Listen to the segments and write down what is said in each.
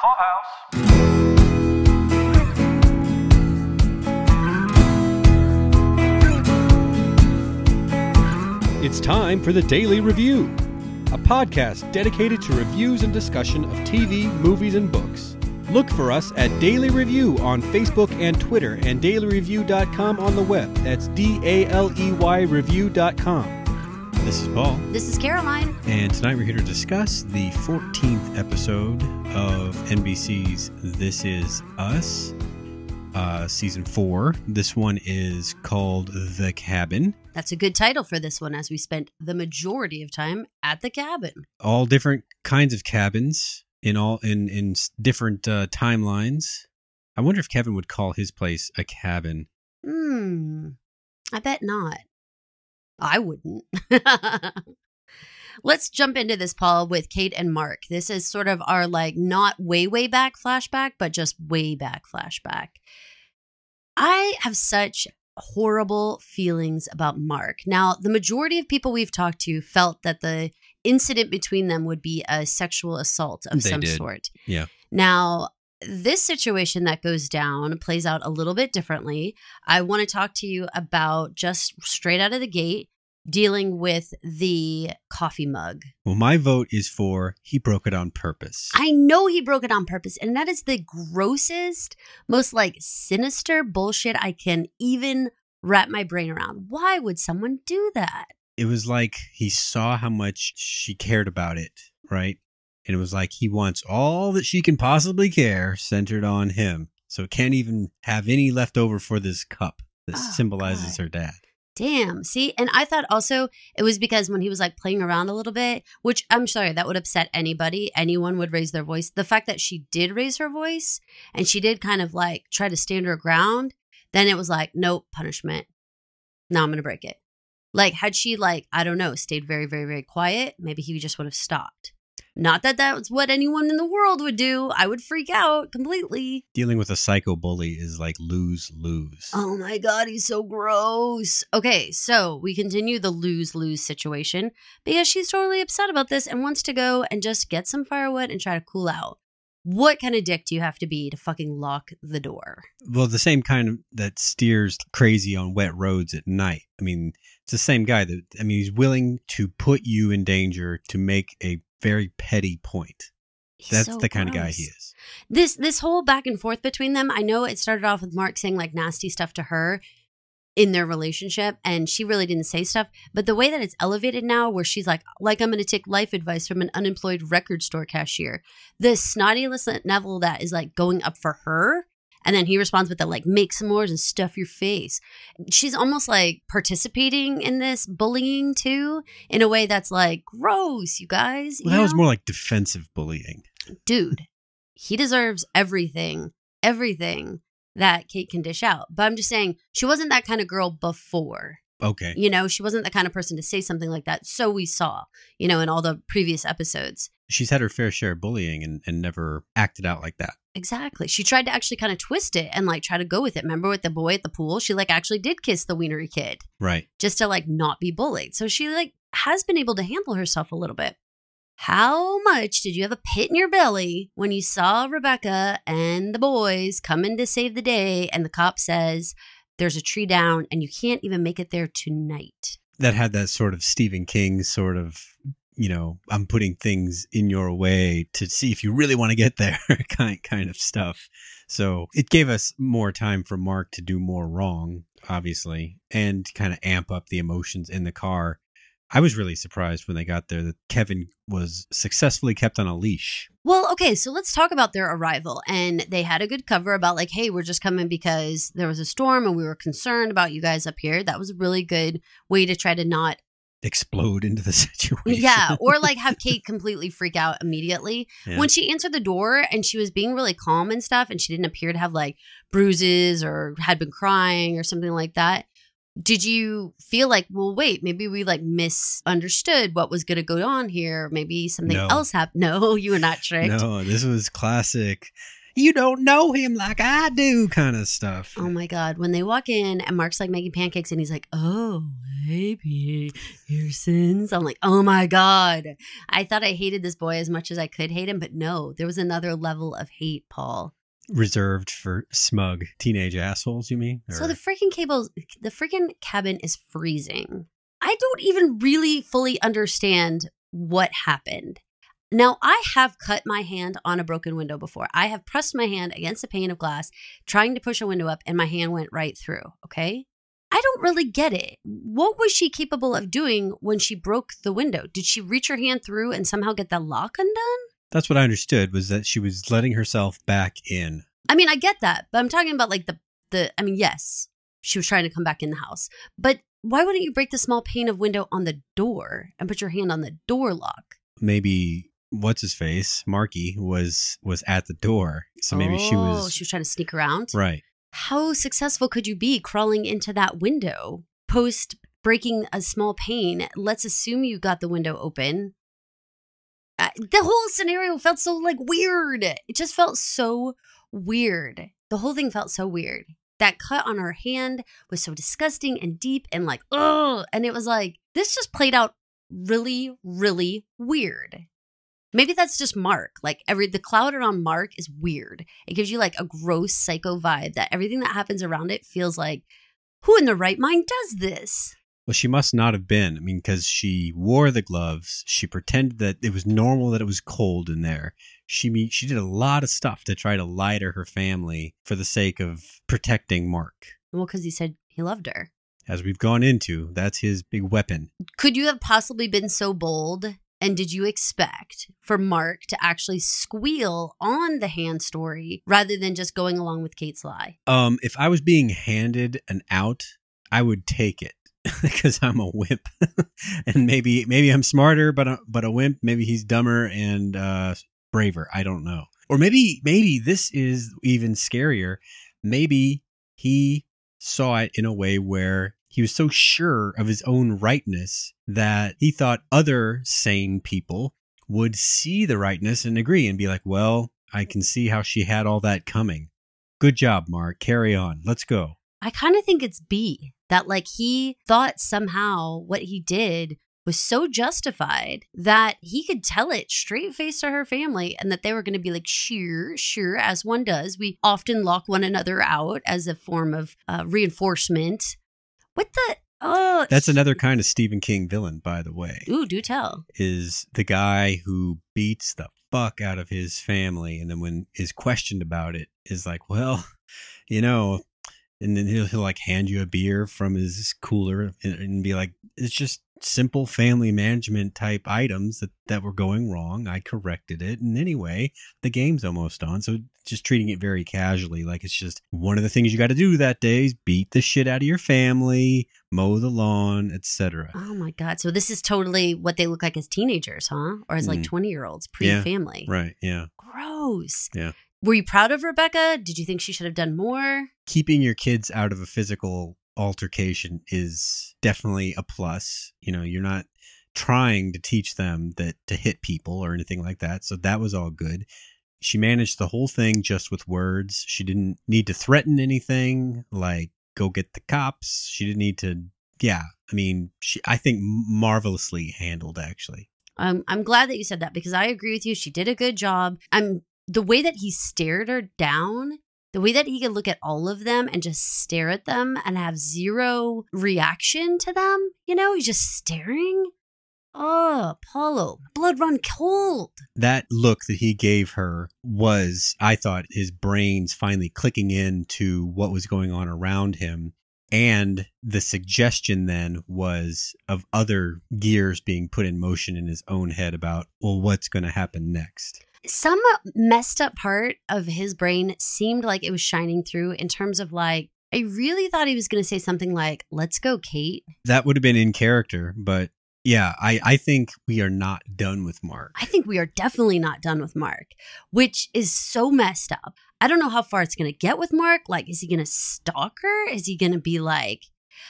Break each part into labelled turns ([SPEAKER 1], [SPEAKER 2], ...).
[SPEAKER 1] Clubhouse.
[SPEAKER 2] It's time for the Daily Review, a podcast dedicated to reviews and discussion of TV, movies, and books. Look for us at Daily Review on Facebook and Twitter and dailyreview.com on the web. That's D A L E Y review.com. This is Paul,
[SPEAKER 3] This is Caroline.
[SPEAKER 2] and tonight we're here to discuss the 14th episode of NBC's This Is Us, uh, season four. This one is called The Cabin.
[SPEAKER 3] That's a good title for this one, as we spent the majority of time at the cabin.
[SPEAKER 2] all different kinds of cabins in all in in different uh, timelines. I wonder if Kevin would call his place a cabin.
[SPEAKER 3] Hmm. I bet not. I wouldn't. Let's jump into this, Paul, with Kate and Mark. This is sort of our like not way, way back flashback, but just way back flashback. I have such horrible feelings about Mark. Now, the majority of people we've talked to felt that the incident between them would be a sexual assault of
[SPEAKER 2] They
[SPEAKER 3] some
[SPEAKER 2] did.
[SPEAKER 3] sort.
[SPEAKER 2] Yeah.
[SPEAKER 3] Now, this situation that goes down plays out a little bit differently. I want to talk to you about just straight out of the gate dealing with the coffee mug.
[SPEAKER 2] Well, my vote is for he broke it on purpose.
[SPEAKER 3] I know he broke it on purpose, and that is the grossest, most like sinister bullshit I can even wrap my brain around. Why would someone do that?
[SPEAKER 2] it was like he saw how much she cared about it, right? And it was like he wants all that she can possibly care centered on him. So it can't even have any left over for this cup that
[SPEAKER 3] Oh,
[SPEAKER 2] symbolizes
[SPEAKER 3] God.
[SPEAKER 2] her dad.
[SPEAKER 3] Damn. See, and I thought also it was because when he was like playing around a little bit, which I'm sorry, that would upset anybody. Anyone would raise their voice. The fact that she did raise her voice and she did kind of like try to stand her ground, then it was like, nope, punishment. Now I'm going to break it. Like, had she, like, I don't know, stayed very, very, very quiet, maybe he just would have stopped. Not that that's what anyone in the world would do. I would freak out completely.
[SPEAKER 2] Dealing with a psycho bully is like lose lose.
[SPEAKER 3] Oh my god, he's so gross. Okay, so we continue the lose lose situation because she's totally upset about this and wants to go and just get some firewood and try to cool out. What kind of dick do you have to be to fucking lock the door?
[SPEAKER 2] well the same kind of that steers crazy on wet roads at night i mean it's the same guy that i mean he's willing to put you in danger to make a very petty point.
[SPEAKER 3] He's
[SPEAKER 2] that's
[SPEAKER 3] so
[SPEAKER 2] the kind of guy he is.
[SPEAKER 3] This this whole back and forth between them, I know it started off with Mark saying like nasty stuff to her in their relationship and she really didn't say stuff, but the way that it's elevated now where she's like like I'm going to take life advice from an unemployed record store cashier. The snotty little Neville that is like going up for her and then he responds with the like make some more and stuff your face. She's almost like participating in this bullying too in a way that's like gross, you guys.
[SPEAKER 2] well
[SPEAKER 3] you
[SPEAKER 2] that was more like defensive bullying
[SPEAKER 3] dude, he deserves everything, everything that Kate can dish out. But I'm just saying, she wasn't that kind of girl before.
[SPEAKER 2] okay
[SPEAKER 3] You know, she wasn't the kind of person to say something like that. So we saw, you know, in all the previous episodes.
[SPEAKER 2] She's had her fair share of bullying and, and never acted out like that
[SPEAKER 3] Exactly. She tried to actually kind of twist it and like try to go with it. Remember with the boy at the pool? She like actually did kiss the wienery kid
[SPEAKER 2] right
[SPEAKER 3] just to like not be bullied. So she like has been able to handle herself a little bit. How much did you have a pit in your belly when you saw Rebecca and the boys coming to save the day and the cop says there's a tree down and you can't even make it there tonight?
[SPEAKER 2] that had that sort of stephen king sort of you know i'm putting things in your way to see if you really want to get there kind kind of stuff so it gave us more time for mark to do more wrong obviously and kind of amp up the emotions in the car i was really surprised when they got there that kevin was successfully kept on a leash
[SPEAKER 3] Well, okay, so let's talk about their arrival. And they had a good cover about, like, hey, we're just coming because there was a storm and we were concerned about you guys up here. That was a really good way to try to not
[SPEAKER 2] explode into the situation
[SPEAKER 3] Yeah, or like have Kate completely freak out immediately.
[SPEAKER 2] Yeah.
[SPEAKER 3] When she answered the door and she was being really calm and stuff, and she didn't appear to have like bruises or had been crying or something like that. Did you feel like, well, wait, maybe we like misunderstood what was going to go on here? Maybe something
[SPEAKER 2] No.
[SPEAKER 3] else happened. No, you were not tricked.
[SPEAKER 2] No, this was classic. You don't know him like I do, kind of stuff.
[SPEAKER 3] Oh my god! When they walk in and Mark's like making pancakes and he's like, "Oh, hey, Pete, your sins." I'm like, "Oh my god!" I thought I hated this boy as much as I could hate him, but no, there was another level of hate, Paul.
[SPEAKER 2] Reserved for smug teenage assholes, you mean?
[SPEAKER 3] So the freaking cable, the freaking cabin is freezing. I don't even really fully understand what happened. Now, I have cut my hand on a broken window before. I have pressed my hand against a pane of glass trying to push a window up, and my hand went right through. Okay. I don't really get it. What was she capable of doing when she broke the window? Did she reach her hand through and somehow get the lock undone?
[SPEAKER 2] That's what I understood was that she was letting herself back in.
[SPEAKER 3] I mean, I get that, but I'm talking about like the the. I mean, yes, she was trying to come back in the house, but why wouldn't you break the small pane of window on the door and put your hand on the door lock?
[SPEAKER 2] Maybe what's his face, Marky, was was at the door. So maybe she
[SPEAKER 3] Oh,
[SPEAKER 2] was
[SPEAKER 3] she was trying to sneak around.
[SPEAKER 2] right.
[SPEAKER 3] How successful could you be crawling into that window post breaking a small pane? Let's assume you got the window open. Uh, the whole scenario felt so like weird. It just felt so weird. The whole thing felt so weird. That cut on her hand was so disgusting and deep and like, oh, and it was like, this just played out really, really weird. Maybe that's just Mark. Like every the cloud around Mark is weird. It gives you like a gross psycho vibe that everything that happens around it feels like who in the right mind does this?
[SPEAKER 2] Well, she must not have been. I mean, because she wore the gloves. She pretended that it was normal that it was cold in there. She she did a lot of stuff to try to lie to her family for the sake of protecting Mark.
[SPEAKER 3] Well, because he said he loved her.
[SPEAKER 2] As we've gone into, that's his big weapon.
[SPEAKER 3] Could you have possibly been so bold? And did you expect for Mark to actually squeal on the hand story rather than just going along with Kate's lie?
[SPEAKER 2] Um, if I was being handed an out, I would take it because I'm a wimp, and maybe maybe I'm smarter, but a, but a wimp. Maybe he's dumber and uh, braver. I don't know. Or maybe maybe this is even scarier. Maybe he saw it in a way where he was so sure of his own rightness that he thought other sane people would see the rightness and agree and be like, "Well, I can see how she had all that coming." Good job, Mark. Carry on. Let's go.
[SPEAKER 3] I kind of think it's B that like he thought somehow what he did was so justified that he could tell it straight face to her family and that they were going to be like, sure, sure, as one does. We often lock one another out as a form of uh, reinforcement. What the? Oh,
[SPEAKER 2] That's another kind of Stephen King villain, by the way,
[SPEAKER 3] Ooh, do tell.
[SPEAKER 2] is the guy who beats the fuck out of his family and then when is questioned about it is like, well, you know, and then he'll, he'll like hand you a beer from his cooler and, and be like, it's just simple family management type items that, that were going wrong. I corrected it. And anyway, the game's almost on. So just treating it very casually. Like it's just one of the things you got to do that day is beat the shit out of your family, mow the lawn, etc.
[SPEAKER 3] Oh my God. So this is totally what they look like as teenagers, huh? Or as like
[SPEAKER 2] Mm.
[SPEAKER 3] 20 year olds pre
[SPEAKER 2] Yeah,
[SPEAKER 3] family.
[SPEAKER 2] Right. Yeah.
[SPEAKER 3] Gross.
[SPEAKER 2] Yeah.
[SPEAKER 3] Were you proud of Rebecca? Did you think she should have done more?
[SPEAKER 2] keeping your kids out of a physical altercation is definitely a plus. You know, you're not trying to teach them that to hit people or anything like that. So that was all good. She managed the whole thing just with words. She didn't need to threaten anything like go get the cops. She didn't need to yeah, I mean, she I think marvelously handled actually.
[SPEAKER 3] Um, I'm glad that you said that because I agree with you. She did a good job. I'm the way that he stared her down, the way that he could look at all of them and just stare at them and have zero reaction to them. You know, he's just staring. Ah, oh, Paulo, blood run cold.
[SPEAKER 2] that look that he gave her was, I thought, his brains finally clicking in to what was going on around him. And the suggestion then was of other gears being put in motion in his own head about, well, what's going to happen next?
[SPEAKER 3] Some messed up part of his brain seemed like it was shining through in terms of like, I really thought he was going to say something like, let's go, Kate.
[SPEAKER 2] That would have been in character, but yeah, I, I think we are not done with Mark.
[SPEAKER 3] I think we are definitely not done with Mark, which is so messed up. I don't know how far it's going to get with Mark. Like, is he going to stalk her? Is he going to be like,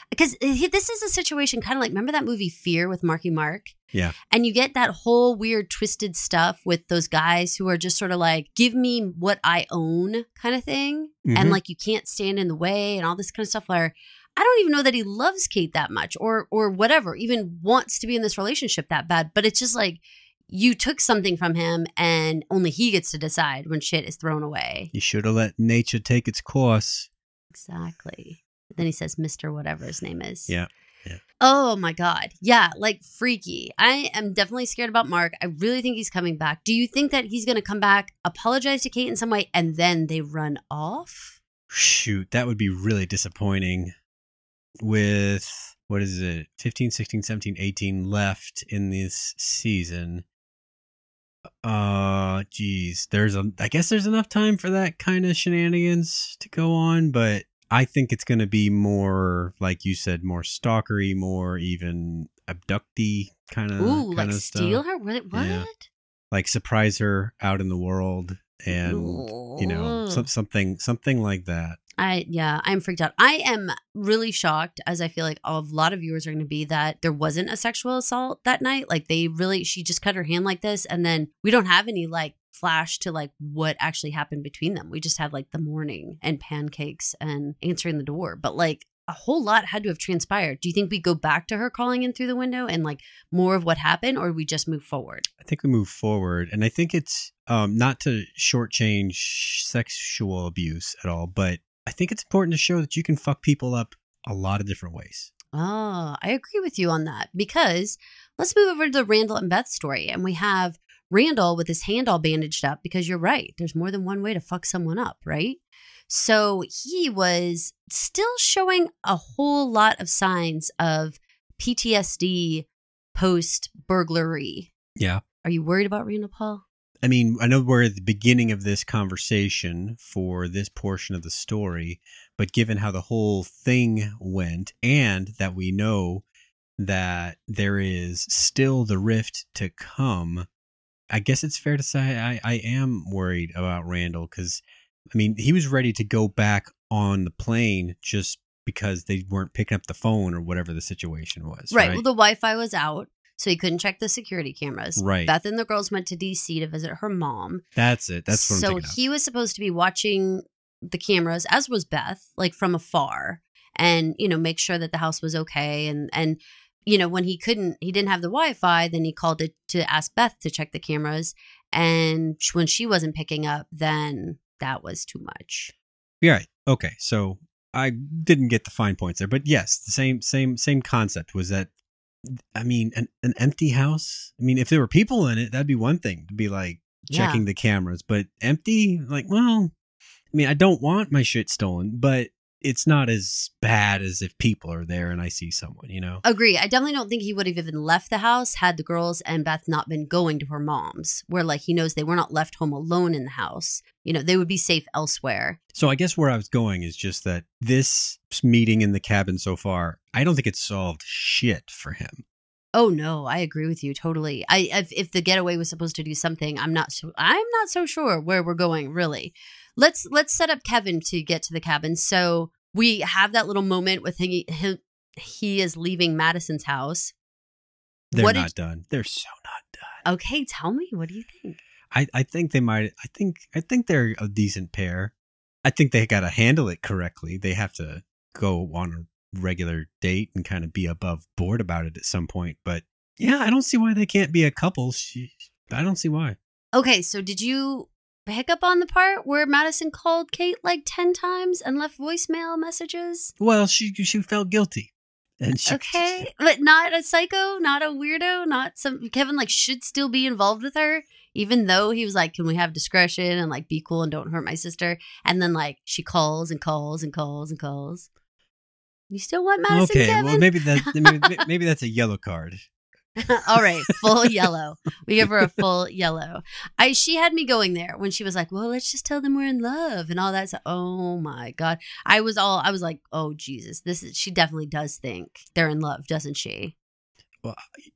[SPEAKER 3] because this is a situation kind of like remember that movie Fear with Marky Mark.
[SPEAKER 2] Yeah.
[SPEAKER 3] And you get that whole weird twisted stuff with those guys who are just sort of like, give me what I own kind of thing.
[SPEAKER 2] Mhm.
[SPEAKER 3] And like you can't stand in the way and all this kind of stuff where I don't even know that he loves Kate that much or or whatever, even wants to be in this relationship that bad. But it's just like you took something from him and only he gets to decide when shit is thrown away.
[SPEAKER 2] You should have let nature take its course.
[SPEAKER 3] Exactly. Then he says, Mr. whatever his name is.
[SPEAKER 2] Yeah. Yeah.
[SPEAKER 3] Oh my God. Yeah. Like freaky. I am definitely scared about Mark. I really think he's coming back. Do you think that he's going to come back, apologize to Kate in some way, and then they run off?
[SPEAKER 2] Shoot, that would be really disappointing. With what is it, 15, 16, 17, 18 left in this season. Uh, geez, there's a, I guess there's enough time for that kind of shenanigans to go on, but I think it's going to be more, like you said, more stalkery, more even abductee kind of,
[SPEAKER 3] Ooh,
[SPEAKER 2] kind
[SPEAKER 3] like steal
[SPEAKER 2] stuff.
[SPEAKER 3] her? What? what?
[SPEAKER 2] Yeah. Like surprise her out in the world and, you know, some, something, something like that.
[SPEAKER 3] I yeah, I'm freaked out. I am really shocked, as I feel like a lot of viewers are going to be, that there wasn't a sexual assault that night. Like they really, she just cut her hand like this, and then we don't have any like flash to like what actually happened between them. We just have like the morning and pancakes and answering the door, but like a whole lot had to have transpired. Do you think we go back to her calling in through the window and like more of what happened, or we just move forward?
[SPEAKER 2] I think we move forward, and I think it's um, not to shortchange sexual abuse at all, but I think it's important to show that you can fuck people up a lot of different ways.
[SPEAKER 3] Oh, I agree with you on that because let's move over to the Randall and Beth story. And we have Randall with his hand all bandaged up because you're right. There's more than one way to fuck someone up, right? So he was still showing a whole lot of signs of PTSD post burglary.
[SPEAKER 2] Yeah.
[SPEAKER 3] Are you worried about Randall Paul?
[SPEAKER 2] I mean, I know we're at the beginning of this conversation for this portion of the story, but given how the whole thing went and that we know that there is still the rift to come, I guess it's fair to say I, I am worried about Randall because, I mean, he was ready to go back on the plane just because they weren't picking up the phone or whatever the situation was.
[SPEAKER 3] Right.
[SPEAKER 2] Right.
[SPEAKER 3] Well, the Wi Fi was out. So he couldn't check the security cameras.
[SPEAKER 2] Right.
[SPEAKER 3] Beth and the girls went to DC to visit her mom.
[SPEAKER 2] That's it. That's what
[SPEAKER 3] so he was supposed to be watching the cameras, as was Beth, like from afar, and you know make sure that the house was okay. And and you know when he couldn't, he didn't have the Wi-Fi. Then he called it to ask Beth to check the cameras, and when she wasn't picking up, then that was too much.
[SPEAKER 2] Yeah. Right. Okay. So I didn't get the fine points there, but yes, the same same same concept was that. I mean, an, an empty house. I mean, if there were people in it, that'd be one thing to be like
[SPEAKER 3] Yeah.
[SPEAKER 2] checking the cameras, but empty, like, well, I mean, I don't want my shit stolen, but it's not as bad as if people are there and I see someone, you know?
[SPEAKER 3] Agree. I definitely don't think he would have even left the house had the girls and Beth not been going to her mom's, where like he knows they were not left home alone in the house. You know, they would be safe elsewhere.
[SPEAKER 2] So I guess where I was going is just that this meeting in the cabin so far, I don't think it's solved shit for him.
[SPEAKER 3] Oh no, I agree with you totally. I if, if the getaway was supposed to do something, I'm not so I'm not so sure where we're going really. Let's let's set up Kevin to get to the cabin. So we have that little moment with he he, he is leaving Madison's house.
[SPEAKER 2] They're
[SPEAKER 3] What
[SPEAKER 2] not done. They're so not done.
[SPEAKER 3] Okay, tell me, what do you think?
[SPEAKER 2] I, I think they might I think I think they're a decent pair. I think they gotta handle it correctly. They have to go on a regular date and kind of be above board about it at some point. But yeah, I don't see why they can't be a couple. She, I don't see why.
[SPEAKER 3] Okay, so did you pick up on the part where Madison called Kate like 10 times and left voicemail messages?
[SPEAKER 2] Well, she she felt guilty. And she,
[SPEAKER 3] Okay, but not a psycho, not a weirdo, not some Kevin like should still be involved with her, even though he was like, "Can we have discretion and like be cool and don't hurt my sister?" And then like she calls and calls and calls and calls. You still want Madison,
[SPEAKER 2] okay,
[SPEAKER 3] Kevin?
[SPEAKER 2] well maybe that maybe, maybe that's a yellow card.
[SPEAKER 3] All right, full yellow. We give her a full yellow. I she had me going there when she was like, "Well, let's just tell them we're in love and all that." stuff. Oh my god, I was all I was like, "Oh Jesus, this is." She definitely does think they're in love, doesn't she?
[SPEAKER 2] Well,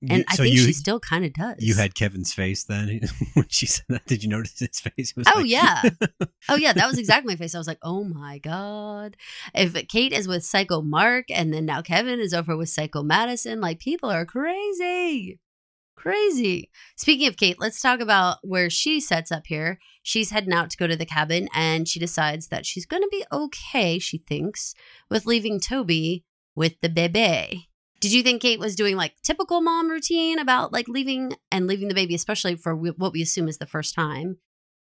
[SPEAKER 3] And
[SPEAKER 2] you-
[SPEAKER 3] I
[SPEAKER 2] so
[SPEAKER 3] think
[SPEAKER 2] you,
[SPEAKER 3] she still kind of does.
[SPEAKER 2] you had Kevin's face then when she said that. Did you notice his face? Was
[SPEAKER 3] Oh
[SPEAKER 2] like-
[SPEAKER 3] yeah. Oh yeah, that was exactly my face. I was like, "Oh my god." If Kate is with Psycho Mark and then now Kevin is over with Psycho Madison, like people are crazy. Crazy. Speaking of Kate, let's talk about where she sets up here. She's heading out to go to the cabin and she decides that she's going to be okay, she thinks, with leaving Toby with the bebe. Did you think Kate was doing like typical mom routine about like leaving and leaving the baby, especially for what we assume is the first time?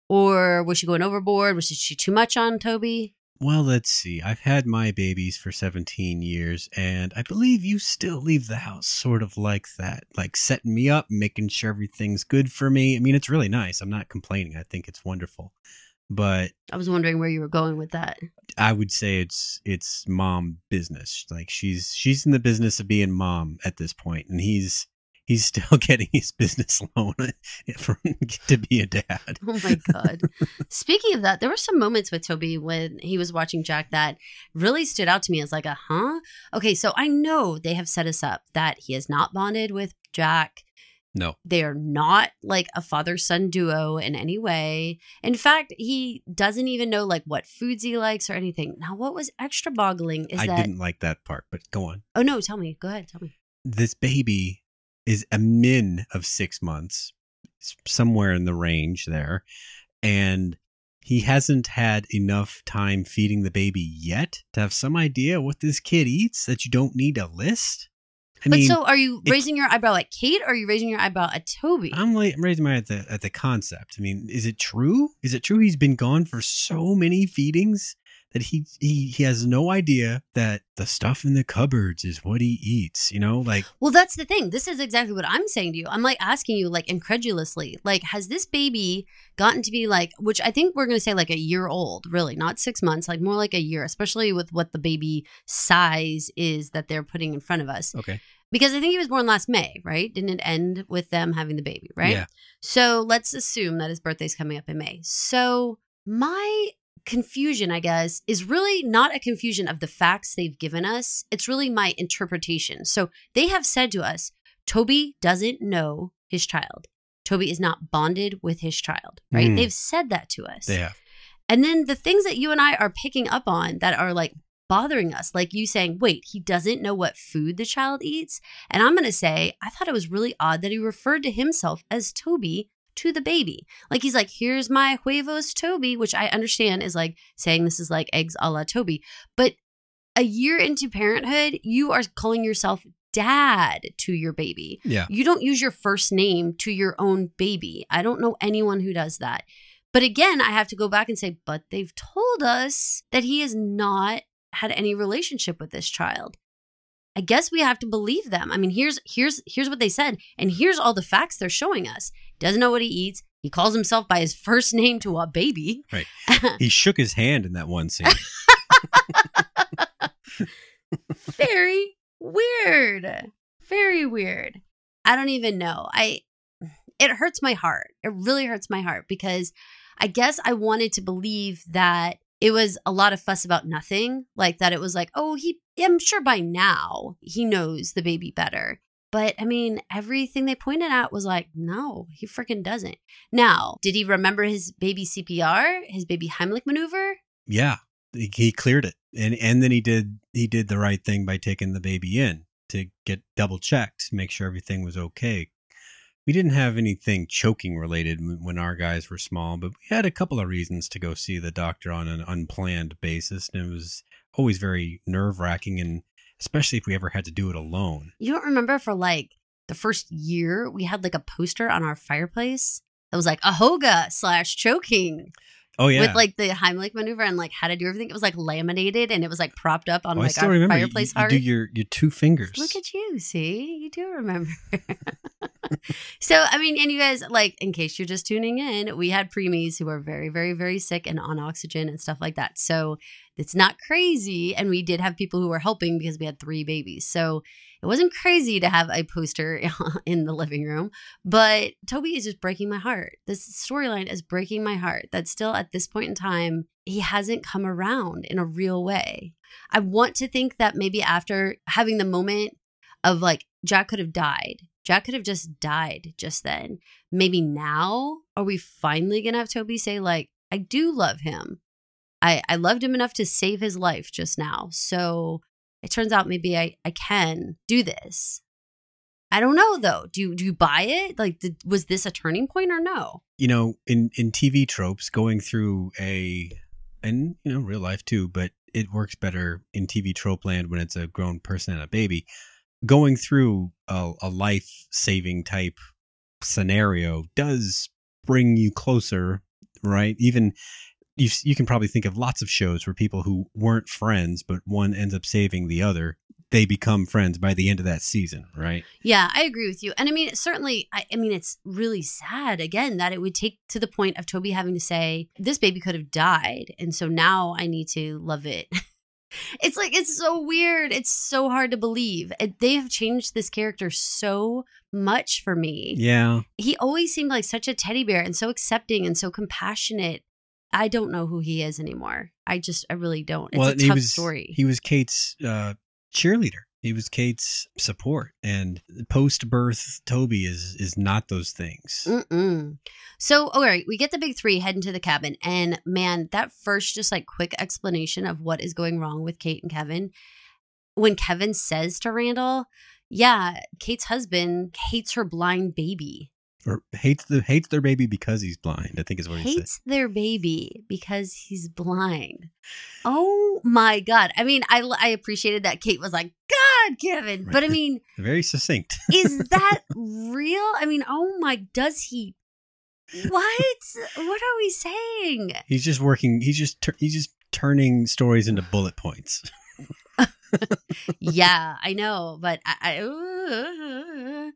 [SPEAKER 3] Or was she going overboard? Was she too much on Toby?
[SPEAKER 2] Well, let's see. I've had my babies for 17 years, and I believe you still leave the house sort of like that, like setting me up, making sure everything's good for me. I mean, it's really nice. I'm not complaining. I think it's wonderful. But
[SPEAKER 3] I was wondering where you were going with that.
[SPEAKER 2] I would say it's it's mom business. Like she's she's in the business of being mom at this point, and he's he's still getting his business loan for to be a dad.
[SPEAKER 3] Oh my god. Speaking of that, there were some moments with Toby when he was watching Jack that really stood out to me as like a huh? Okay, so I know they have set us up that he is not bonded with Jack.
[SPEAKER 2] No,
[SPEAKER 3] They are not like a father son duo in any way. In fact, he doesn't even know like what foods he likes or anything. Now, what was extra boggling is
[SPEAKER 2] I
[SPEAKER 3] that.
[SPEAKER 2] didn't like that part. But go on.
[SPEAKER 3] Oh no, tell me. Go ahead. Tell me.
[SPEAKER 2] this baby is a min of six months, somewhere in the range there, and he hasn't had enough time feeding the baby yet to have some idea what this kid eats that you don't need a list. I
[SPEAKER 3] but
[SPEAKER 2] mean,
[SPEAKER 3] so, are you
[SPEAKER 2] it-
[SPEAKER 3] raising your eyebrow at Kate, or are you raising your eyebrow at Toby?
[SPEAKER 2] I'm, like, I'm raising my at the at the concept. I mean, is it true? Is it true he's been gone for so many feedings that he he he has no idea that the stuff in the cupboards is what he eats? You know, like
[SPEAKER 3] Well, that's the thing. This is exactly what I'm saying to you. I'm like asking you, like incredulously, like, has this baby gotten to be like, which I think we're going to say like a year old, really, not six months, like more like a year, especially with what the baby size is that they're putting in front of us.
[SPEAKER 2] okay,
[SPEAKER 3] Because I think he was born last May, right? Didn't it end with them having the baby, right?
[SPEAKER 2] Yeah.
[SPEAKER 3] So let's assume that his birthday's coming up in May. So my confusion, I guess, is really not a confusion of the facts they've given us. It's really my interpretation. So they have said to us, Toby doesn't know his child. Toby is not bonded with his child, right?
[SPEAKER 2] Mm.
[SPEAKER 3] They've said that to us.
[SPEAKER 2] they have.
[SPEAKER 3] And then the things that you and I are picking up on that are like bothering us, like you saying, wait, he doesn't know what food the child eats. And I'm going to say, I thought it was really odd that he referred to himself as Toby to the baby. Like he's like, here's my huevos Toby, which I understand is like saying this is like eggs a la Toby. But a year into parenthood, you are calling yourself dad to your baby.
[SPEAKER 2] Yeah.
[SPEAKER 3] You don't use your first name to your own baby. I don't know anyone who does that. But again, I have to go back and say, but they've told us that he has not had any relationship with this child. I guess we have to believe them. I mean, here's here's here's what they said, and here's all the facts they're showing us. Doesn't know what he eats. He calls himself by his first name to a baby.
[SPEAKER 2] Right. He shook his hand in that one scene.
[SPEAKER 3] Very weird. Very weird. I don't even know. I it hurts my heart. It really hurts my heart because I guess I wanted to believe that it was a lot of fuss about nothing, like that it was like, "Oh, he I'm sure by now he knows the baby better." But I mean, everything they pointed at was like, no, he freaking doesn't. Now, did he remember his baby CPR, his baby Heimlich maneuver?
[SPEAKER 2] yeah, he, he cleared it, and and then he did he did the right thing by taking the baby in to get double checked, make sure everything was okay. We didn't have anything choking related when our guys were small, but we had a couple of reasons to go see the doctor on an unplanned basis, and it was always very nerve wracking, and especially if we ever had to do it alone.
[SPEAKER 3] You don't remember for like the first year we had like a poster on our fireplace that was like a hoga slash choking
[SPEAKER 2] Oh yeah,
[SPEAKER 3] with like the Heimlich maneuver and like how to do everything. It was like laminated and it was like propped up on
[SPEAKER 2] oh, I
[SPEAKER 3] like
[SPEAKER 2] still
[SPEAKER 3] our
[SPEAKER 2] remember. You-
[SPEAKER 3] fireplace
[SPEAKER 2] you,
[SPEAKER 3] hearth.
[SPEAKER 2] do your your two fingers.
[SPEAKER 3] Look at you, see, you do remember. so, I mean, and you guys, like, in case you're just tuning in, we had preemies who were very, very, very sick and on oxygen and stuff like that. So, it's not crazy. And we did have people who were helping because we had three babies. So, it wasn't crazy to have a poster in the living room. But Toby is just breaking my heart. This storyline is breaking my heart that still at this point in time, he hasn't come around in a real way. I want to think that maybe after having the moment of like Jack could have died. Jack could have just died just then. Maybe now are we finally gonna have Toby say like, I do love him. I I loved him enough to save his life just now. So it turns out maybe I I can do this. I don't know though. Do you do you buy it? Like, did, was this a turning point or no?
[SPEAKER 2] You know, in in TV tropes, going through a and you know real life too, but it works better in TV trope land when it's a grown person and a baby. Going through a, a life saving type scenario does bring you closer, right? Even you you can probably think of lots of shows where people who weren't friends, but one ends up saving the other they become friends by the end of that season, right?
[SPEAKER 3] Yeah, I agree with you. And I mean, certainly, I, I, mean, it's really sad again that it would take to the point of Toby having to say, this baby could have died. And so now I need to love it. it's like, it's so weird. It's so hard to believe. They have changed this character so much for me.
[SPEAKER 2] Yeah.
[SPEAKER 3] He always seemed like such a teddy bear and so accepting and so compassionate. I don't know who he is anymore. I just, I really don't. It's
[SPEAKER 2] well,
[SPEAKER 3] a tough
[SPEAKER 2] was,
[SPEAKER 3] story.
[SPEAKER 2] He was Kate's uh, cheerleader. He was Kate's support, and post birth Toby is is not those things.
[SPEAKER 3] Mm-mm. So, all right, we get the big three heading to the cabin, and man, that first just like quick explanation of what is going wrong with Kate and Kevin. When Kevin says to Randall, "Yeah, Kate's husband hates her blind baby,"
[SPEAKER 2] or hates the hates their baby because he's blind. I think is what
[SPEAKER 3] hates
[SPEAKER 2] he hates
[SPEAKER 3] their baby because he's blind. Oh my god! I mean, I I appreciated that Kate was like, "God, Kevin," right. but I mean,
[SPEAKER 2] very succinct.
[SPEAKER 3] is that real? I mean, oh my, does he? What? what are we saying?
[SPEAKER 2] He's just working. He's just tur- he's just turning stories into bullet points.
[SPEAKER 3] yeah, I know, but I. I uh,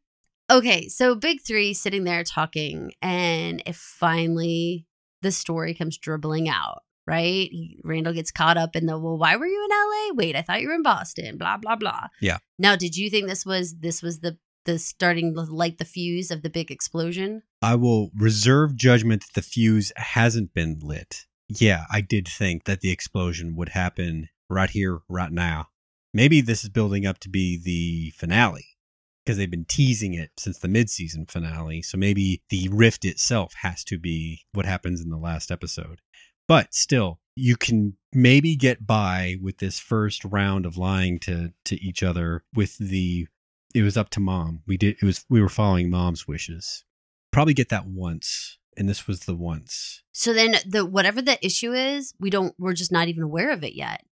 [SPEAKER 3] Okay, so big three sitting there talking, and if finally the story comes dribbling out, right? He, Randall gets caught up in the well, why were you in LA? Wait, I thought you were in Boston. Blah blah blah.
[SPEAKER 2] Yeah.
[SPEAKER 3] Now, did you think this was this was the the starting to light the fuse of the big explosion?
[SPEAKER 2] I will reserve judgment that the fuse hasn't been lit. Yeah, I did think that the explosion would happen right here, right now. Maybe this is building up to be the finale because they've been teasing it since the mid-season finale. So maybe the rift itself has to be what happens in the last episode. But still, you can maybe get by with this first round of lying to to each other with the it was up to mom. We did it was we were following mom's wishes. Probably get that once. And this was the once.
[SPEAKER 3] So then the whatever the issue is, we don't we're just not even aware of it yet.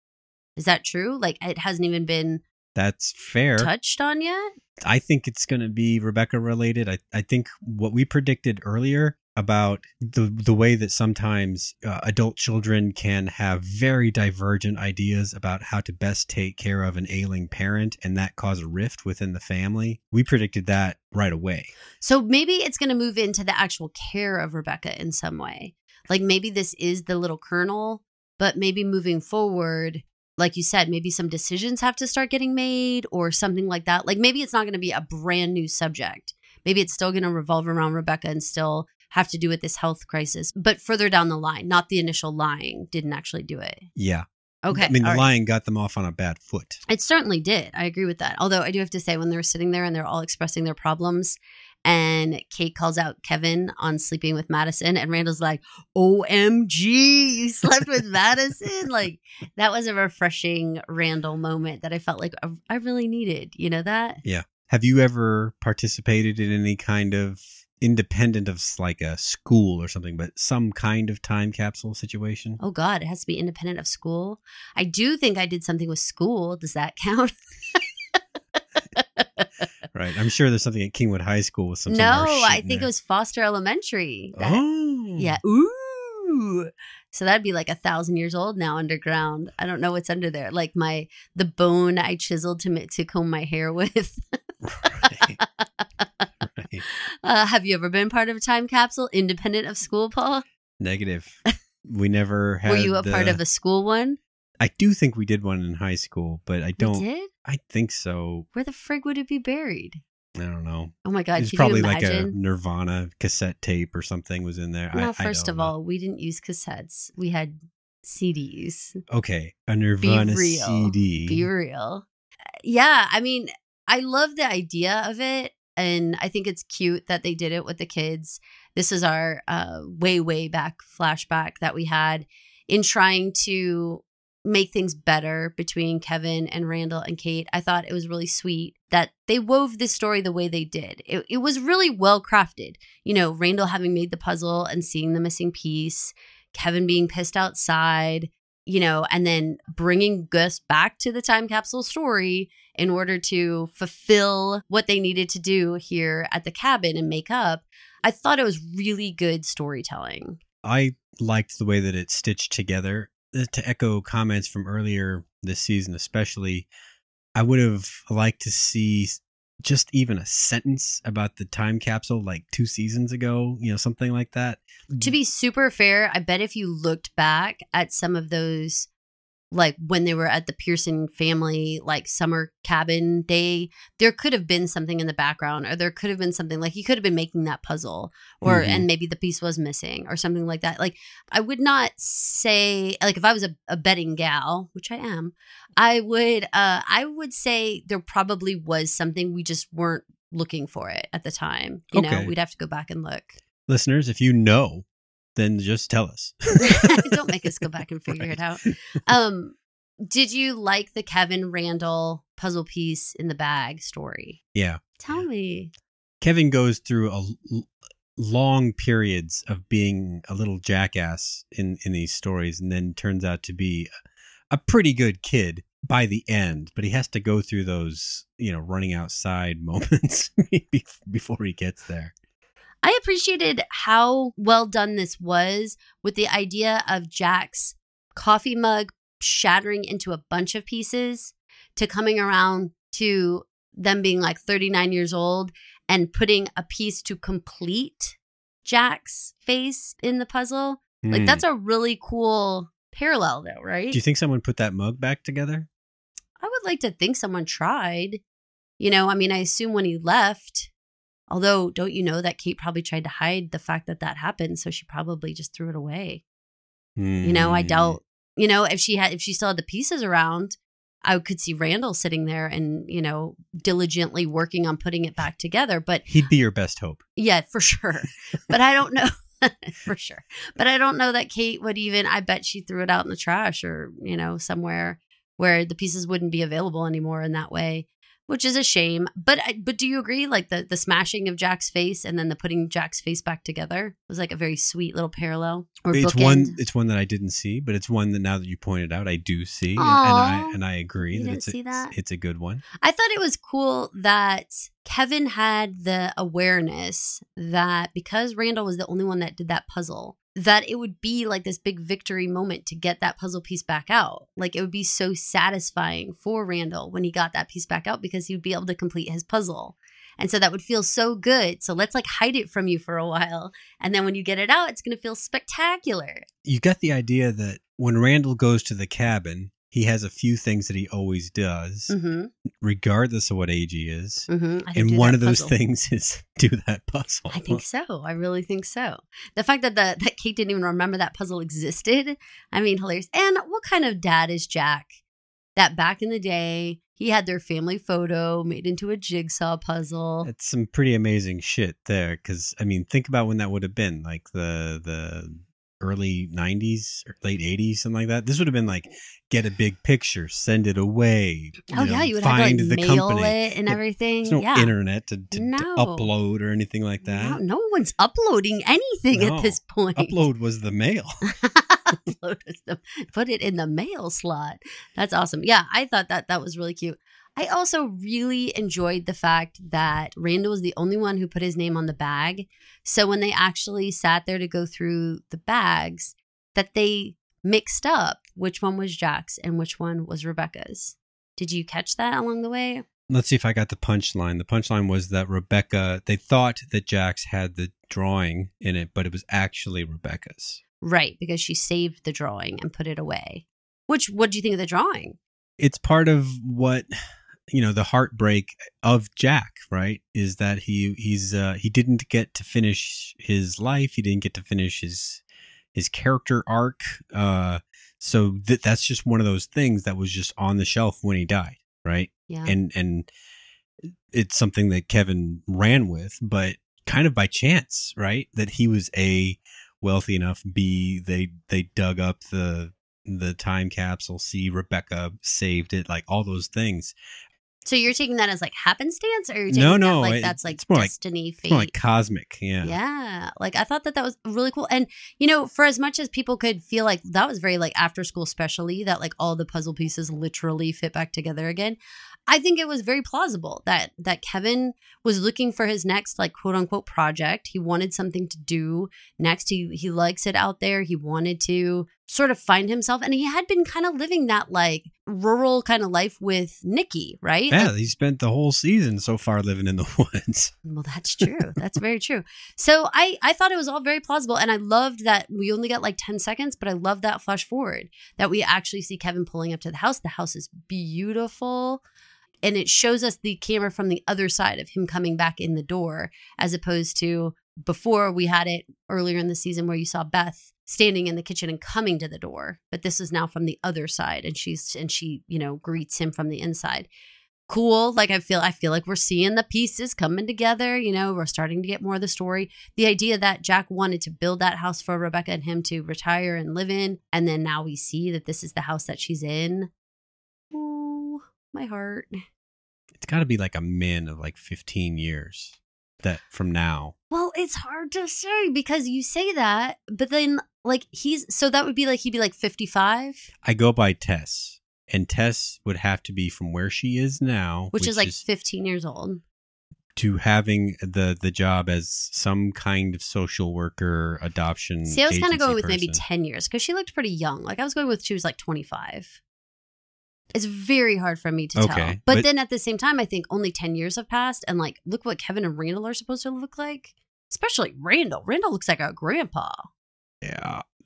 [SPEAKER 3] Is that true? Like it hasn't even been
[SPEAKER 2] that's fair.
[SPEAKER 3] Touched on yet?
[SPEAKER 2] I think it's going to be Rebecca related. I, I think what we predicted earlier about the the way that sometimes uh, adult children can have very divergent ideas about how to best take care of an ailing parent and that cause a rift within the family. We predicted that right away.
[SPEAKER 3] So maybe it's going to move into the actual care of Rebecca in some way. Like maybe this is the little kernel, but maybe moving forward like you said, maybe some decisions have to start getting made or something like that. Like maybe it's not going to be a brand new subject. Maybe it's still going to revolve around Rebecca and still have to do with this health crisis, but further down the line, not the initial lying didn't actually do it.
[SPEAKER 2] Yeah.
[SPEAKER 3] Okay.
[SPEAKER 2] I mean, the
[SPEAKER 3] right.
[SPEAKER 2] lying got them off on a bad foot.
[SPEAKER 3] It certainly did. I agree with that. Although I do have to say, when they were sitting there and they're all expressing their problems, and Kate calls out Kevin on sleeping with Madison, and Randall's like, "OMG, you slept with Madison!" Like that was a refreshing Randall moment that I felt like oh, I really needed. You know that?
[SPEAKER 2] Yeah. Have you ever participated in any kind of independent of like a school or something, but some kind of time capsule situation?
[SPEAKER 3] Oh God, it has to be independent of school. I do think I did something with school. Does that count?
[SPEAKER 2] right. I'm sure there's something at Kingwood High School with some.
[SPEAKER 3] No, I think
[SPEAKER 2] there.
[SPEAKER 3] it was Foster Elementary.
[SPEAKER 2] That, oh,
[SPEAKER 3] yeah. Ooh. So that'd be like a thousand years old now underground. I don't know what's under there. Like my the bone I chiseled to to comb my hair with. right. right. Uh, have you ever been part of a time capsule independent of school, Paul?
[SPEAKER 2] Negative. We never had.
[SPEAKER 3] Were you a
[SPEAKER 2] the,
[SPEAKER 3] part of a school one?
[SPEAKER 2] I do think we did one in high school, but I don't.
[SPEAKER 3] We did?
[SPEAKER 2] I think so.
[SPEAKER 3] Where the frig would it be buried?
[SPEAKER 2] I don't know.
[SPEAKER 3] Oh my god!
[SPEAKER 2] It's probably like a Nirvana cassette tape or something was in there.
[SPEAKER 3] No,
[SPEAKER 2] I,
[SPEAKER 3] first
[SPEAKER 2] I
[SPEAKER 3] of
[SPEAKER 2] know.
[SPEAKER 3] all, we didn't use cassettes. We had CDs.
[SPEAKER 2] Okay, a Nirvana
[SPEAKER 3] Be real.
[SPEAKER 2] CD.
[SPEAKER 3] Be real. Yeah, I mean, I love the idea of it. And I think it's cute that they did it with the kids. This is our uh, way, way back flashback that we had in trying to make things better between Kevin and Randall and Kate. I thought it was really sweet that they wove this story the way they did. It, it was really well crafted. You know, Randall having made the puzzle and seeing the missing piece, Kevin being pissed outside, you know, and then bringing Gus back to the time capsule story in order to fulfill what they needed to do here at the cabin and make up. I thought it was really good storytelling.
[SPEAKER 2] I liked the way that it stitched together Uh, to echo comments from earlier this season, especially, I would have liked to see just even a sentence about the time capsule like two seasons ago, you know, something like that.
[SPEAKER 3] To be super fair, I bet if you looked back at some of those like when they were at the Pearson family like summer cabin day, there could have been something in the background, or there could have been something like you could have been making that puzzle, or
[SPEAKER 2] Mhm.
[SPEAKER 3] and maybe the piece was missing, or something like that. Like I would not say like if I was a, a betting gal, which I am, I would uh I would say there probably was something we just weren't looking for it at the time. You know, we'd have to go back and look.
[SPEAKER 2] Listeners, if you know, then just tell us.
[SPEAKER 3] Don't make us go back and figure it out. Um, did you like the Kevin Randall puzzle piece in the bag story?
[SPEAKER 2] yeah.
[SPEAKER 3] Tell me.
[SPEAKER 2] Kevin goes through a l- long periods of being a little jackass in in these stories and then turns out to be a pretty good kid by the end but he has to go through those you know running outside moments before he gets there
[SPEAKER 3] I appreciated how well done this was with the idea of Jack's coffee mug shattering into a bunch of pieces to coming around to them being like 39 years old and putting a piece to complete Jack's face in the puzzle. Like
[SPEAKER 2] Hmm.
[SPEAKER 3] that's a really cool parallel though, right?
[SPEAKER 2] do you think someone put that mug back together
[SPEAKER 3] I would like to think someone tried. You know, I mean, I assume when he left, although don't you know that Kate probably tried to hide the fact that that happened, so she probably just threw it away. You know, I
[SPEAKER 2] Hmm.
[SPEAKER 3] doubt, you know, if she had if she still had the pieces around, I could see Randall sitting there and, you know, diligently working on putting it back together, but
[SPEAKER 2] he'd be your best hope
[SPEAKER 3] yeah, for sure. but I don't know. for sure. But I don't know that Kate would even, I bet she threw it out in the trash or, you know, somewhere where the pieces wouldn't be available anymore in that way, which is a shame. But, but do you agree? Like the, the smashing of Jack's face and then the putting Jack's face back together was like a very sweet little parallel or
[SPEAKER 2] it's
[SPEAKER 3] bookend.
[SPEAKER 2] one it's one that I didn't see but it's one that now that you pointed out I do see and, and I and I agree that it's a,
[SPEAKER 3] that?
[SPEAKER 2] it's a good one
[SPEAKER 3] I thought it was cool that Kevin had the awareness that because Randall was the only one that did that puzzle, that it would be like this big victory moment to get that puzzle piece back out. Like it would be so satisfying for Randall when he got that piece back out because he would be able to complete his puzzle. And so that would feel so good. So let's like hide it from you for a while. And then when you get it out, it's going to feel spectacular.
[SPEAKER 2] you get the idea that when Randall goes to the cabin, he has a few things that he always does,
[SPEAKER 3] Mm-hmm.
[SPEAKER 2] regardless of what age he is.
[SPEAKER 3] Mm-hmm.
[SPEAKER 2] And one of those things is do that puzzle.
[SPEAKER 3] I think so. I really think so. The fact that the that Kate didn't even remember that puzzle existed, I mean, hilarious. And what kind of dad is Jack? That back in the day, he had their family photo made into a jigsaw puzzle.
[SPEAKER 2] It's some pretty amazing shit there. Because I mean, think about when that would have been, like the the early '90s or late '80s, something like that. This would have been like get a big picture, send it away.
[SPEAKER 3] oh yeah,
[SPEAKER 2] know,
[SPEAKER 3] you would have to
[SPEAKER 2] find
[SPEAKER 3] like
[SPEAKER 2] the
[SPEAKER 3] mail
[SPEAKER 2] company.
[SPEAKER 3] it and everything.
[SPEAKER 2] There's no
[SPEAKER 3] yeah.
[SPEAKER 2] internet to, to, to upload or anything like that.
[SPEAKER 3] No, no one's uploading anything
[SPEAKER 2] No.
[SPEAKER 3] at this point.
[SPEAKER 2] Upload was the mail.
[SPEAKER 3] upload is the put it in the mail slot. That's awesome. Yeah, I thought that that was really cute. I also really enjoyed the fact that Randall was the only one who put his name on the bag. So when they actually sat there to go through the bags, that they mixed up which one was Jack's and which one was Rebecca's. Did you catch that along the way?
[SPEAKER 2] Let's see if I got the punchline. The punchline was that Rebecca, they thought that Jack's had the drawing in it, but it was actually Rebecca's.
[SPEAKER 3] Right, because she saved the drawing and put it away. Which what do you think of the drawing?
[SPEAKER 2] It's part of what you know the heartbreak of Jack, right? Is that he he's uh, he didn't get to finish his life. He didn't get to finish his his character arc. Uh, so th- that's just one of those things that was just on the shelf when he died, right?
[SPEAKER 3] Yeah.
[SPEAKER 2] and and it's something that Kevin ran with, but kind of by chance, right? That he was a wealthy enough. B they they dug up the the time capsule. C Rebecca saved it. Like all those things.
[SPEAKER 3] So you're taking that as like happenstance, or you're taking
[SPEAKER 2] No,
[SPEAKER 3] that
[SPEAKER 2] no,
[SPEAKER 3] like
[SPEAKER 2] it-
[SPEAKER 3] that's like
[SPEAKER 2] like-
[SPEAKER 3] destiny,
[SPEAKER 2] It's
[SPEAKER 3] fate?
[SPEAKER 2] more like cosmic. Yeah.
[SPEAKER 3] Yeah. Like I thought that that was really cool. And, you know, for as much as people could feel like that was very like after school specially, that like all the puzzle pieces literally fit back together again. I think it was very plausible that that Kevin was looking for his next like quote unquote project. He wanted something to do next. He he likes it out there. He wanted to sort of find himself and he had been kind of living that like rural kind of life with Nicky, right?
[SPEAKER 2] Yeah,
[SPEAKER 3] Like,
[SPEAKER 2] he spent the whole season so far living in the woods.
[SPEAKER 3] well, that's true. That's very true. So I I thought it was all very plausible, and I loved that we only got like ten seconds, but I love that flash forward that we actually see Kevin pulling up to the house. The house is beautiful, and it shows us the camera from the other side of him coming back in the door, as opposed to before we had it earlier in the season where you saw Beth standing in the kitchen and coming to the door, but this is now from the other side, and she's and she you know greets him from the inside. Cool. Like i feel i feel like we're seeing the pieces coming together you know we're starting to get more of the story. The idea that jack wanted to build that house for rebecca and him to retire and live in and then now we see that this is the house that she's in. Oh my heart
[SPEAKER 2] It's got to be like a min of like 15 years that from now.
[SPEAKER 3] well it's hard to say because you say that but then like he's so that would be like he'd be like 55
[SPEAKER 2] I go by Tess, and Tess would have to be from where she is now,
[SPEAKER 3] which, is like 15 years old
[SPEAKER 2] to having the the job as some kind of social worker adoption.
[SPEAKER 3] see i was kind of going with maybe 10 years because she looked pretty young like i was going with she was like 25 it's very hard for me to tell but,
[SPEAKER 2] but-
[SPEAKER 3] then at the same time i think only 10 years have passed and like look what kevin and randall are supposed to look like especially randall randall looks like a grandpa
[SPEAKER 2] Yeah.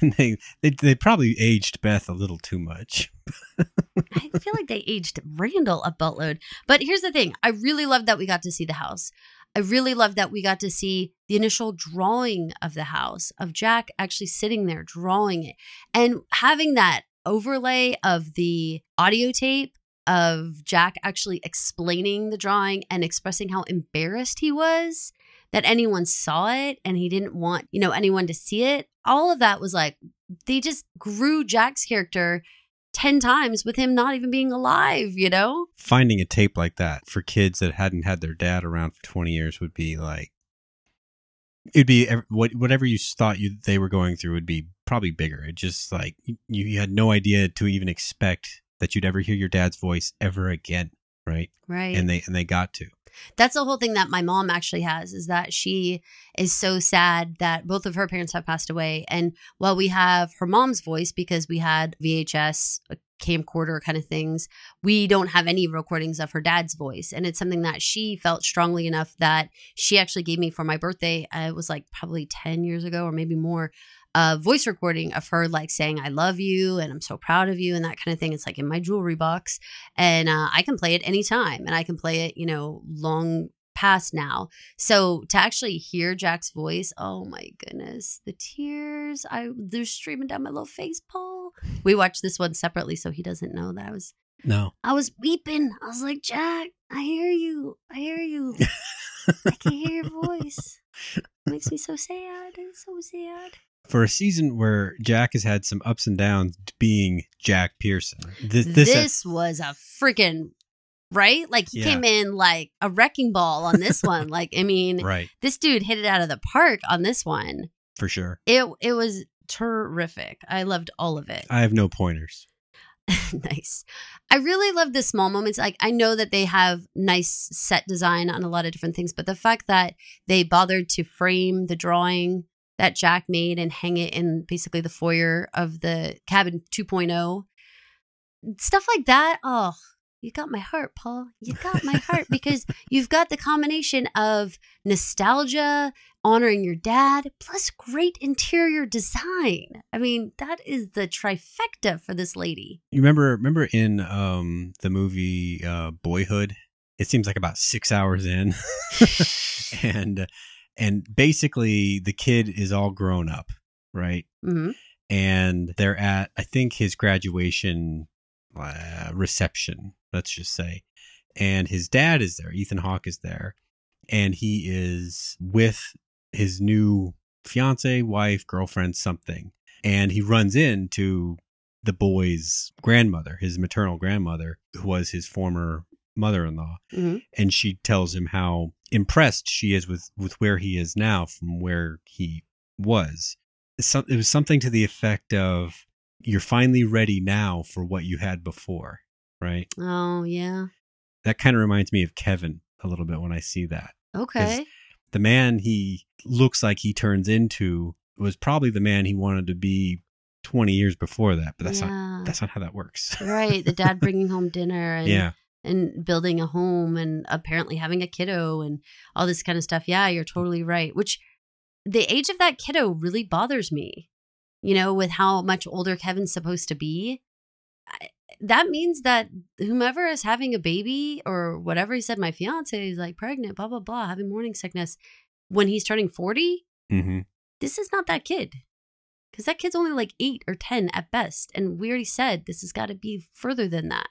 [SPEAKER 2] and they, they they probably aged Beth a little too much.
[SPEAKER 3] I feel like they aged Randall a buttload. But here's the thing I really love that we got to see the house. I really love that we got to see the initial drawing of the house, of Jack actually sitting there drawing it and having that overlay of the audio tape of Jack actually explaining the drawing and expressing how embarrassed he was that anyone saw it and he didn't want, you know, anyone to see it. All of that was like they just grew Jack's character 10 times with him not even being alive, you know?
[SPEAKER 2] Finding a tape like that for kids that hadn't had their dad around for 20 years would be like it'd be what whatever you thought you they were going through would be probably bigger. It just like you, you had no idea to even expect that you'd ever hear your dad's voice ever again, right?
[SPEAKER 3] Right.
[SPEAKER 2] And they and they got to.
[SPEAKER 3] That's the whole thing that my mom actually has is that she is so sad that both of her parents have passed away. And while we have her mom's voice because we had VHS, uh, camcorder kind of things, we don't have any recordings of her dad's voice. And it's something that she felt strongly enough that she actually gave me for my birthday. It was like probably 10 years ago or maybe more. A voice recording of her like saying I love you and I'm so proud of you and that kind of thing. It's like in my jewelry box, and uh, I can play it anytime, and I can play it, you know, long past now. So to actually hear Jack's voice, oh my goodness, the tears I they're streaming down my little face, Paul. We watched this one separately, so he doesn't know that I was
[SPEAKER 2] No.
[SPEAKER 3] I was weeping. I was like, Jack, I hear you. I hear you. I can hear your voice. It makes me so sad. It's so sad.
[SPEAKER 2] For a season where Jack has had some ups and downs being Jack Pearson. This,
[SPEAKER 3] This,
[SPEAKER 2] this,
[SPEAKER 3] was a freaking right. Like he
[SPEAKER 2] Yeah.
[SPEAKER 3] came in like a wrecking ball on this one. like I mean,
[SPEAKER 2] right,
[SPEAKER 3] this dude hit it out of the park on this one.
[SPEAKER 2] for sure.
[SPEAKER 3] It it was terrific. I loved all of it.
[SPEAKER 2] I have no pointers.
[SPEAKER 3] nice. I really love the small moments. Like I know that they have nice set design on a lot of different things, but the fact that they bothered to frame the drawing that Jack made and hang it in basically the foyer of the cabin 2.0 stuff like that. Oh, you got my heart, Paul. You got my heart because you've got the combination of nostalgia, honoring your dad, plus great interior design. I mean, that is the trifecta for this lady.
[SPEAKER 2] You remember remember in um the movie uh Boyhood? It seems like about 6 hours in. and and basically the kid is all grown up, right?
[SPEAKER 3] hmm
[SPEAKER 2] And they're at I think his graduation uh, reception, let's just say. And his dad is there. Ethan Hawke is there. And he is with his new fiance, wife, girlfriend, something. And he runs into the boy's grandmother, his maternal grandmother, who was his former mother in law.
[SPEAKER 3] Mhm.
[SPEAKER 2] And she tells him how impressed she is with, with where he is now from where he was. So, it was something to the effect of, you're finally ready now for what you had before, right?
[SPEAKER 3] Oh yeah.
[SPEAKER 2] That kind of reminds me of Kevin a little bit when I see that.
[SPEAKER 3] Okay.
[SPEAKER 2] The man he looks like he turns into was probably the man he wanted to be 20 years before that, but that's
[SPEAKER 3] yeah.
[SPEAKER 2] not that's not how that works.
[SPEAKER 3] right. The dad bringing home dinner and
[SPEAKER 2] yeah.
[SPEAKER 3] And building a home and apparently having a kiddo and all this kind of stuff. Yeah, you're totally right. Which the age of that kiddo really bothers me. You know, with how much older Kevin's supposed to be. I, that means that whomever is having a baby or whatever he said, my fiance is like pregnant, blah, blah, blah, having morning sickness. When he's turning 40,
[SPEAKER 2] hmm
[SPEAKER 3] this is not that kid. Because that kid's only like eight or 10 at best. And we already said this has got to be further than that.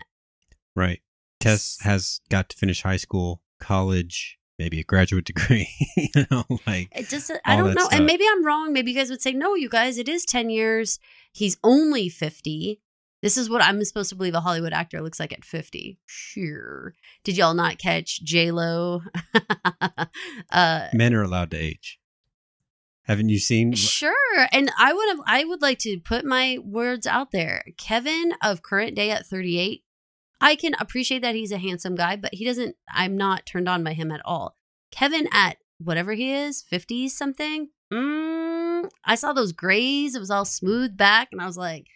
[SPEAKER 2] Right. Tess has got to finish high school, college, maybe a graduate degree, you know, like
[SPEAKER 3] It just, I don't know.
[SPEAKER 2] stuff.
[SPEAKER 3] And maybe I'm wrong. Maybe you guys would say, no, you guys, it is 10 years. He's only 50. This is what I'm supposed to believe a Hollywood actor looks like at 50. Sure. Did y'all not catch J Lo? uh,
[SPEAKER 2] men are allowed to age. Haven't you seen?
[SPEAKER 3] sure. And I would have, I would like to put my words out there. Kevin of current day at 38, I can appreciate that he's a handsome guy, but he doesn't, I'm not turned on by him at all. Kevin at whatever he is, 50s something. Mm, I saw those grays. It was all smooth back. And I was like,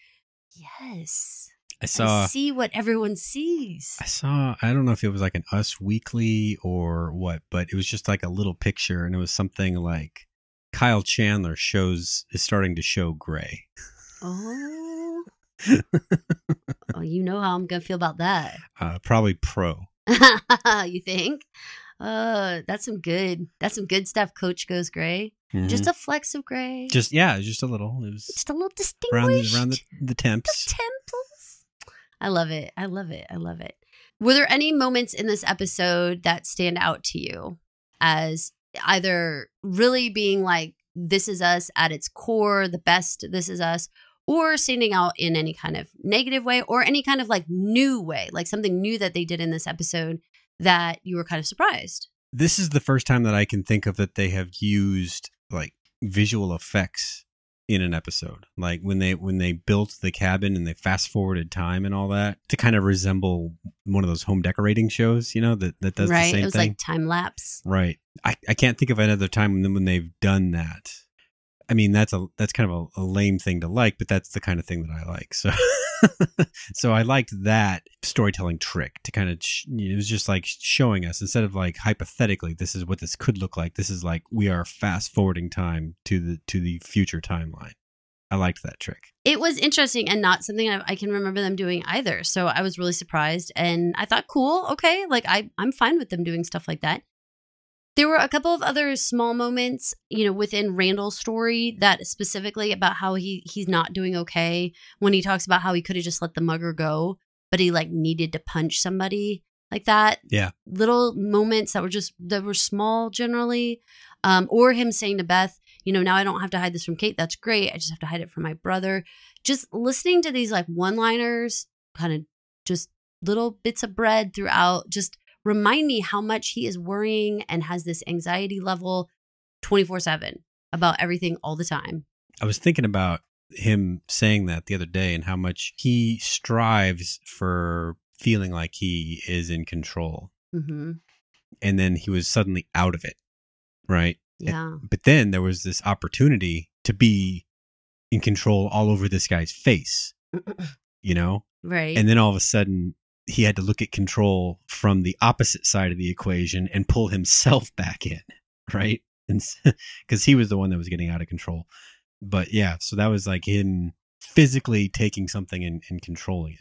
[SPEAKER 3] yes,
[SPEAKER 2] I saw.
[SPEAKER 3] I see what everyone sees.
[SPEAKER 2] I saw. I don't know if it was like an Us Weekly or what, but it was just like a little picture, and it was something like Kyle Chandler shows is starting to show gray.
[SPEAKER 3] Oh. oh, you know how I'm to feel about that.
[SPEAKER 2] Uh, probably pro.
[SPEAKER 3] you think? Uh, that's some good. That's some good stuff. Coach goes gray.
[SPEAKER 2] Mhm.
[SPEAKER 3] Just a flex of gray.
[SPEAKER 2] just yeah, just a little. It was
[SPEAKER 3] Just a little
[SPEAKER 2] around
[SPEAKER 3] distinguished.
[SPEAKER 2] the, around the, the temps.
[SPEAKER 3] the temples. I love it. I love it. I love it. Were there any moments in this episode that stand out to you as either really being like, this is us at its core, the best, this is us, or standing out in any kind of negative way or any kind of like new way, like something new that they did in this episode that you were kind of surprised?
[SPEAKER 2] This is the first time that I can think of that they have used like visual effects in an episode. Like when they when they built the cabin and they fast forwarded time and all that to kind of resemble one of those home decorating shows, you know, that that does
[SPEAKER 3] right?
[SPEAKER 2] the same
[SPEAKER 3] it was
[SPEAKER 2] thing.
[SPEAKER 3] like time lapse.
[SPEAKER 2] Right. I, I can't think of another time when, when they've done that. I mean, that's a that's kind of a, a lame thing to like, but that's the kind of thing that I like. So, so I liked that storytelling trick to kind of sh- it was just like showing us instead of like hypothetically, this is what this could look like. This is like we are fast forwarding time to the to the future timeline. I liked that trick.
[SPEAKER 3] it was interesting and not something I, I can remember them doing either. So I was really surprised and I thought, cool, okay, like I, I'm fine with them doing stuff like that. There were a couple of other small moments, you know, within Randall's story that specifically about how he he's not doing okay when he talks about how he could have just let the mugger go, but he like needed to punch somebody like that.
[SPEAKER 2] Yeah.
[SPEAKER 3] Little moments that were just that were small generally. Um, or him saying to Beth, you know, now I don't have to hide this from Kate. That's great. I just have to hide it from my brother. Just listening to these like one liners, kind of just little bits of bread throughout, just remind me how much he is worrying and has this anxiety level 24 7 about everything all the time.
[SPEAKER 2] I was thinking about him saying that the other day and how much he strives for feeling like he is in control.
[SPEAKER 3] hmm
[SPEAKER 2] and then he was suddenly out of it right
[SPEAKER 3] Yeah.
[SPEAKER 2] but then there was this opportunity to be in control all over this guy's face you know
[SPEAKER 3] right.
[SPEAKER 2] and then all of a sudden he had to look at control from the opposite side of the equation and pull himself back in right? Because he was the one that was getting out of control. But yeah so that was like him physically taking something and, and controlling it.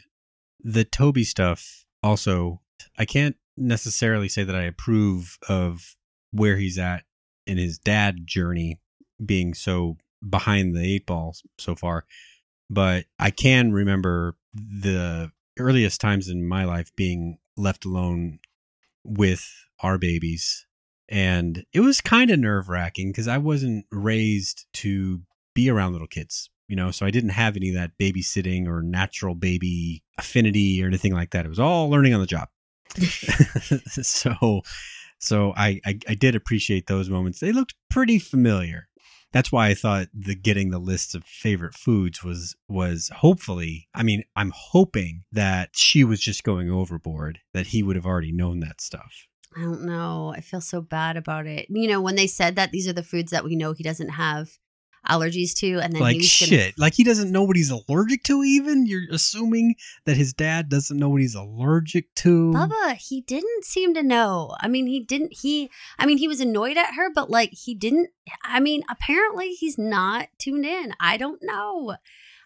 [SPEAKER 2] The toby stuff also i can't necessarily say that i approve of where he's at in his dad journey being so behind the eight ball so far but i can remember the earliest times in my life being left alone with our babies. And it was kind of nerve wracking because I wasn't raised to be around little kids, you know, so I didn't have any of that babysitting or natural baby affinity or anything like that. It was all learning on the job. so, so I, I, I did appreciate those moments. They looked pretty familiar. That's why I thought the getting the list of favorite foods was was hopefully. I mean, I'm hoping that she was just going overboard. That he would have already known that stuff.
[SPEAKER 3] I don't know. I feel so bad about it. You know, when they said that these are the foods that we know he doesn't have allergies to, and then
[SPEAKER 2] like shit,
[SPEAKER 3] gonna,
[SPEAKER 2] like he doesn't know what he's allergic to. Even you're assuming that his dad doesn't know what he's allergic to.
[SPEAKER 3] Bubba, he didn't seem to know. I mean, he didn't. He, I mean, he was annoyed at her, but like he didn't. I mean, apparently he's not tuned in. I don't know.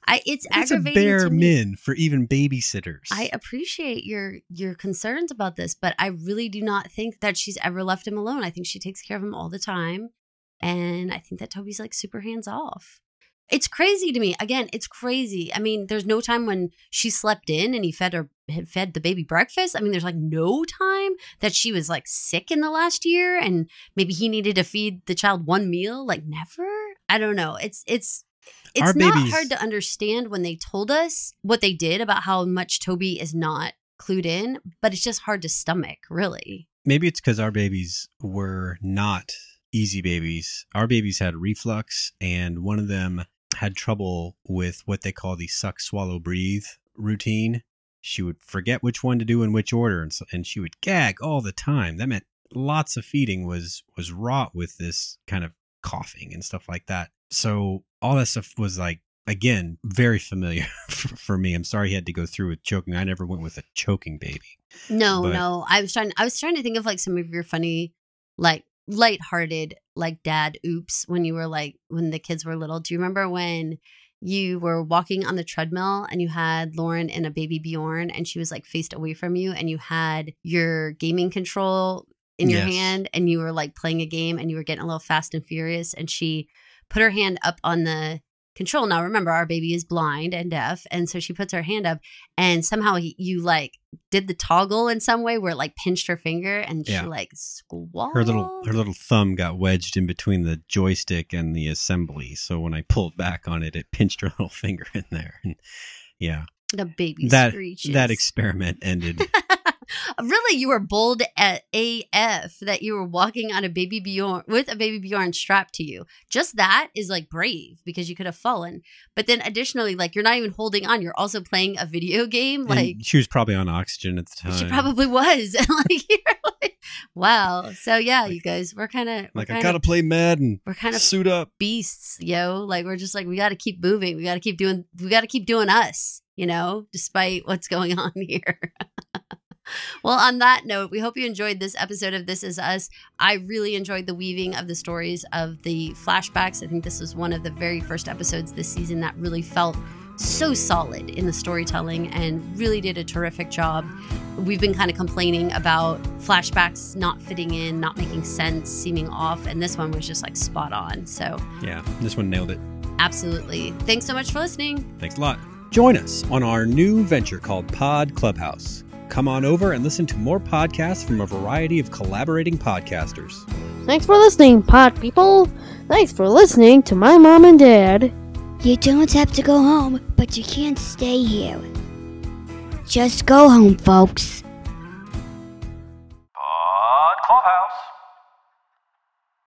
[SPEAKER 3] I it's
[SPEAKER 2] a
[SPEAKER 3] aggravating
[SPEAKER 2] bare
[SPEAKER 3] to me.
[SPEAKER 2] min for even babysitters.
[SPEAKER 3] I appreciate your your concerns about this, but I really do not think that she's ever left him alone. I think she takes care of him all the time, and I think that Toby's like super hands off. It's crazy to me. Again, it's crazy. I mean, there's no time when she slept in and he fed her had fed the baby breakfast. I mean, there's like no time that she was like sick in the last year and maybe he needed to feed the child one meal. Like never. I don't know. It's it's it's
[SPEAKER 2] Our
[SPEAKER 3] not
[SPEAKER 2] babies-
[SPEAKER 3] hard to understand when they told us what they did about how much Toby is not clued in, but it's just hard to stomach, really.
[SPEAKER 2] Maybe it's because our babies were not easy babies. Our babies had reflux, and one of them had trouble with what they call the suck, swallow, breathe routine. She would forget which one to do in which order, and, so, and she would gag all the time. That meant lots of feeding was was wrought with this kind of coughing and stuff like that. So all that stuff was like again very familiar for, me. I'm sorry he had to go through with choking. I never went with a choking baby.
[SPEAKER 3] No,
[SPEAKER 2] But-
[SPEAKER 3] no. I was trying I was trying to think of like some of your funny, like lighthearted, like dad oops when you were like when the kids were little. Do you remember when you were walking on the treadmill and you had Lauren and a baby Bjorn and she was like faced away from you and you had your gaming control in your
[SPEAKER 2] Yes.
[SPEAKER 3] hand and you were like playing a game and you were getting a little fast and furious and she put her hand up on the control. Now remember our baby is blind and deaf and so she puts her hand up and somehow he, you like did the toggle in some way where it like pinched her finger and
[SPEAKER 2] Yeah.
[SPEAKER 3] she like squalled.
[SPEAKER 2] her little her little thumb got wedged in between the joystick and the assembly so when i pulled back on it it pinched her little finger in there and yeah
[SPEAKER 3] the baby
[SPEAKER 2] that
[SPEAKER 3] screeches.
[SPEAKER 2] that experiment ended
[SPEAKER 3] really, you were bold at AF that you were walking on a baby Bjorn with a baby Bjorn strapped to you. Just that is like brave because you could have fallen. But then additionally, like you're not even holding on, you're also playing a video game.
[SPEAKER 2] And
[SPEAKER 3] Like
[SPEAKER 2] she was probably on oxygen at the time
[SPEAKER 3] she probably was. Like you're like, wow. So yeah, you guys, we're kind of
[SPEAKER 2] like
[SPEAKER 3] we're
[SPEAKER 2] i gotta play madden
[SPEAKER 3] we're kind of
[SPEAKER 2] suit up
[SPEAKER 3] beasts, yo. Like we're just like we got to keep moving. We got to keep doing. We got to keep doing us. You know, despite what's going on here. well, on that note, we hope you enjoyed this episode of This Is Us. I really enjoyed the weaving of the stories of the flashbacks. I think this was one of the very first episodes this season that really felt so solid in the storytelling and really did a terrific job. We've been kind of complaining about flashbacks not fitting in, not making sense, seeming off, and this one was just like spot on. So,
[SPEAKER 2] yeah this one nailed it
[SPEAKER 3] absolutely. Thanks so much for listening.
[SPEAKER 2] thanks a lot join us on our new venture called pod clubhouse come on over and listen to more podcasts from a variety of collaborating podcasters
[SPEAKER 1] Thanks for listening, pod people. Thanks for listening to my mom and dad.
[SPEAKER 4] You don't have to go home, but you can't stay here. Just go home, folks.